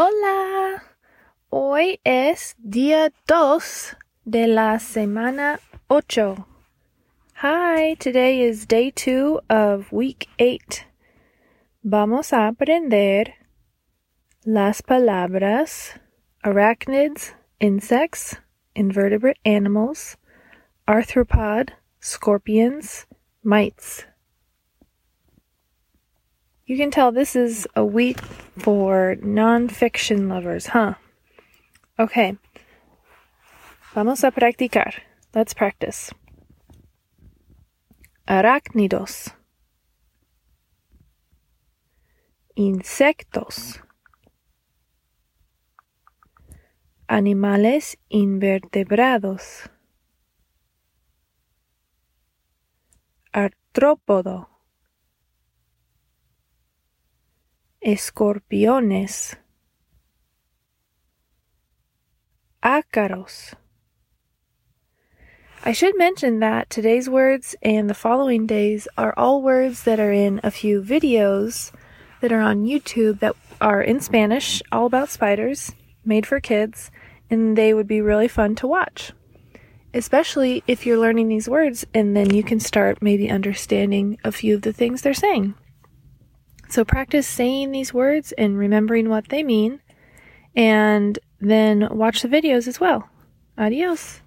Hola, hoy es día dos de la semana ocho. Hi, today is day two of week eight. Vamos a aprender las palabras arachnids, insects, invertebrate animals, arthropod, scorpions, mites. You can tell this is a week for non-fiction lovers, huh? Okay. Vamos a practicar. Let's practice. Arácnidos. Insectos. Animales invertebrados. Artrópodo. Escorpiones, ácaros. I should mention that today's words and the following days are all words that are in a few videos that are on YouTube that are in Spanish, all about spiders, made for kids, and they would be really fun to watch. Especially if you're learning these words and then you can start maybe understanding a few of the things they're saying. So practice saying these words and remembering what they mean, and then watch the videos as well. Adios.